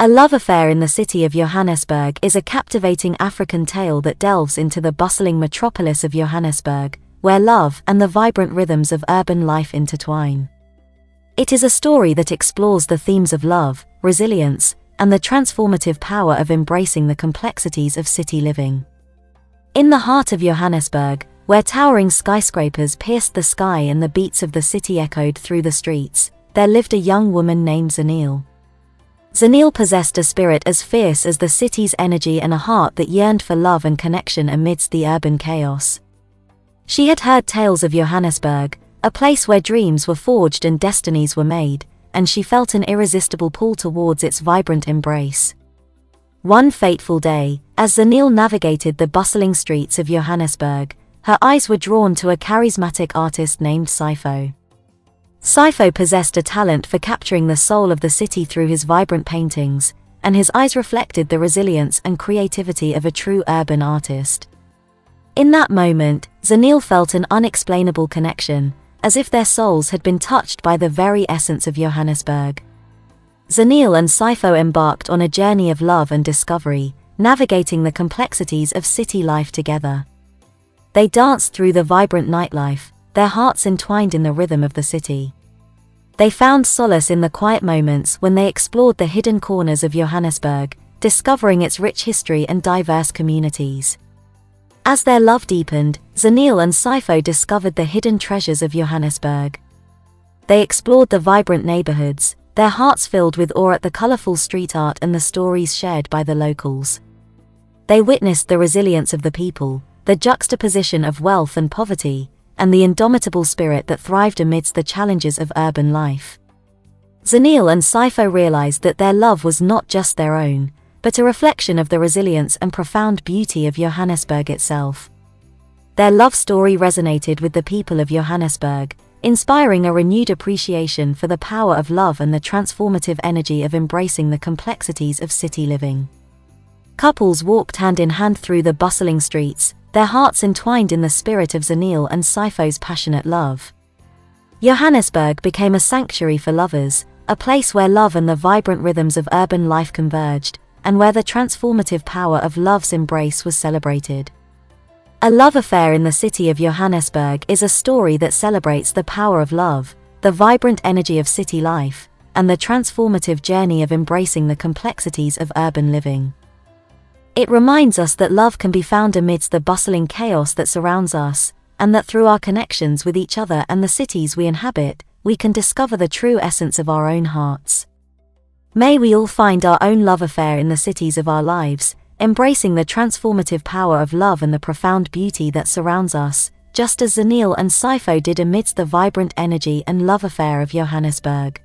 A Love Affair in the City of Johannesburg is a captivating African tale that delves into the bustling metropolis of Johannesburg, where love and the vibrant rhythms of urban life intertwine. It is a story that explores the themes of love, resilience, and the transformative power of embracing the complexities of city living. In the heart of Johannesburg, where towering skyscrapers pierced the sky and the beats of the city echoed through the streets, there lived a young woman named Zanille. Zanille possessed a spirit as fierce as the city's energy and a heart that yearned for love and connection amidst the urban chaos. She had heard tales of Johannesburg, a place where dreams were forged and destinies were made, and she felt an irresistible pull towards its vibrant embrace. One fateful day, as Zanille navigated the bustling streets of Johannesburg, her eyes were drawn to a charismatic artist named Sipho. Sipho possessed a talent for capturing the soul of the city through his vibrant paintings, and his eyes reflected the resilience and creativity of a true urban artist. In that moment, Zanille felt an unexplainable connection, as if their souls had been touched by the very essence of Johannesburg. Zanille and Sipho embarked on a journey of love and discovery, navigating the complexities of city life together. They danced through the vibrant nightlife, their hearts entwined in the rhythm of the city. They found solace in the quiet moments when they explored the hidden corners of Johannesburg, discovering its rich history and diverse communities. As their love deepened, Zanille and Sipho discovered the hidden treasures of Johannesburg. They explored the vibrant neighborhoods, their hearts filled with awe at the colorful street art and the stories shared by the locals. They witnessed the resilience of the people, the juxtaposition of wealth and poverty, and the indomitable spirit that thrived amidst the challenges of urban life. Zanille and Sipho realized that their love was not just their own, but a reflection of the resilience and profound beauty of Johannesburg itself. Their love story resonated with the people of Johannesburg, inspiring a renewed appreciation for the power of love and the transformative energy of embracing the complexities of city living. Couples walked hand in hand through the bustling streets, their hearts entwined in the spirit of Zanille and Sipho's passionate love. Johannesburg became a sanctuary for lovers, a place where love and the vibrant rhythms of urban life converged, and where the transformative power of love's embrace was celebrated. A Love Affair in the City of Johannesburg is a story that celebrates the power of love, the vibrant energy of city life, and the transformative journey of embracing the complexities of urban living. It reminds us that love can be found amidst the bustling chaos that surrounds us, and that through our connections with each other and the cities we inhabit, we can discover the true essence of our own hearts. May we all find our own love affair in the cities of our lives, embracing the transformative power of love and the profound beauty that surrounds us, just as Zanille and Sipho did amidst the vibrant energy and love affair of Johannesburg.